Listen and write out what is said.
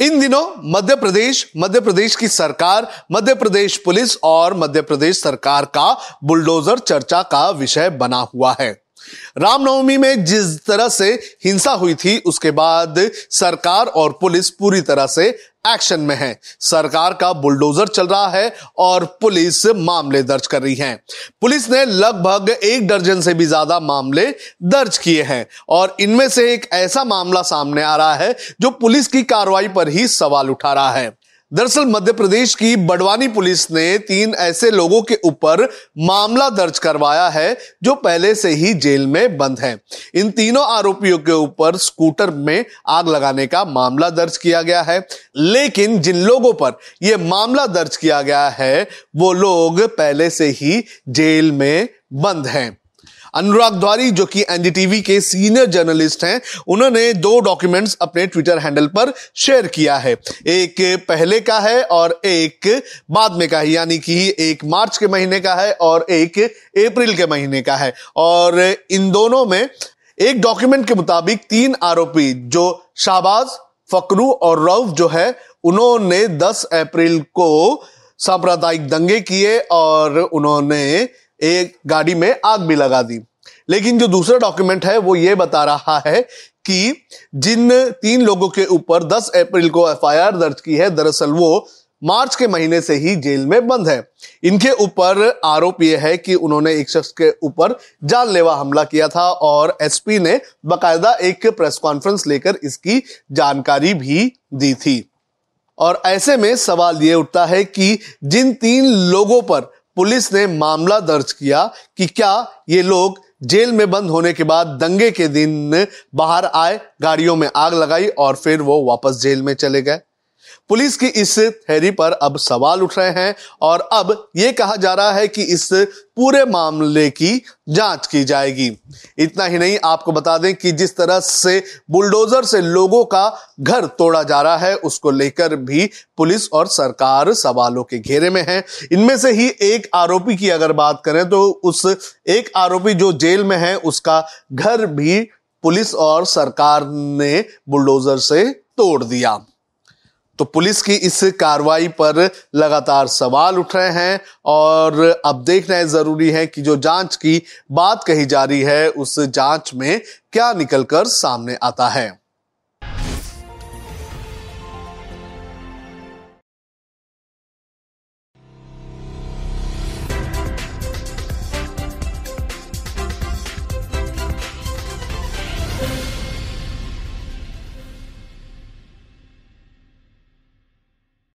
इन दिनों मध्य प्रदेश मध्य प्रदेश की सरकार, मध्य प्रदेश पुलिस और मध्य प्रदेश सरकार का बुलडोजर चर्चा का विषय बना हुआ है। रामनवमी में जिस तरह से हिंसा हुई थी, उसके बाद सरकार और पुलिस पूरी तरह से एक्शन में है। सरकार का बुलडोजर चल रहा है और पुलिस मामले दर्ज कर रही है। पुलिस ने लगभग एक दर्जन से भी ज़्यादा मामले दर्ज किए हैं और इनमें से एक ऐसा मामला सामने आ रहा है जो पुलिस की कार्रवाई पर ही सवाल उठा रहा है। दरअसल मध्य प्रदेश की बड़वानी पुलिस ने तीन ऐसे लोगों के ऊपर मामला दर्ज करवाया है, जो पहले से ही जेल में बंद हैं। इन तीनों आरोपियों के ऊपर स्कूटर में आग लगाने का मामला दर्ज किया गया है लेकिन जिन लोगों पर यह मामला दर्ज किया गया है, वो लोग पहले से ही जेल में बंद हैं अनुराग द्वारी, जो कि एनडीटीवी के सीनियर जर्नलिस्ट हैं, उन्होंने दो डॉक्यूमेंट्स अपने ट्विटर हैंडल पर शेयर किया है। एक पहले का है और एक बाद में का है, यानी कि एक मार्च के महीने का है और एक अप्रैल के महीने का है। और इन दोनों में एक डॉक्यूमेंट के मुताबिक तीन आरोपी, जो शाहबाज, फकरू और रऊफ जो है, उन्होंने 10 अप्रैल को सांप्रदायिक दंगे किए और उन्होंने एक गाड़ी में आग भी लगा दी। लेकिन जो दूसरा डॉक्यूमेंट है, वो ये बता रहा है कि जिन तीन लोगों के ऊपर 10 अप्रैल को एफआईआर दर्ज की है, दरअसल वो मार्च के महीने से ही जेल में बंद है। इनके ऊपर आरोप यह है कि उन्होंने एक शख्स के ऊपर जानलेवा हमला किया था और एसपी ने बकायदा एक प्रेस कॉन्फ्रेंस लेकर इसकी जानकारी भी दी थी। और ऐसे में सवाल ये उठता है कि जिन तीन लोगों पर पुलिस ने मामला दर्ज किया कि क्या ये लोग जेल में बंद होने के बाद दंगे के दिन बाहर आए, गाड़ियों में आग लगाई और फिर वो वापस जेल में चले गए। पुलिस की इस थेरी पर अब सवाल उठ रहे हैं और अब यह कहा जा रहा है कि इस पूरे मामले की जाँच की जाएगी। इतना ही नहीं, आपको बता दें कि जिस तरह से बुलडोजर से लोगों का घर तोड़ा जा रहा है, उसको लेकर भी पुलिस और सरकार सवालों के घेरे में है। इनमें से ही एक आरोपी की अगर बात करें तो उस एक आरोपी जो जेल में है, उसका घर भी पुलिस और सरकार ने बुलडोजर से तोड़ दिया। तो पुलिस की इस कार्रवाई पर लगातार सवाल उठ रहे हैं और अब देखना ज़रूरी है कि जो जाँच की बात कही जा रही है, उस जाँच में क्या निकलकर सामने आता है।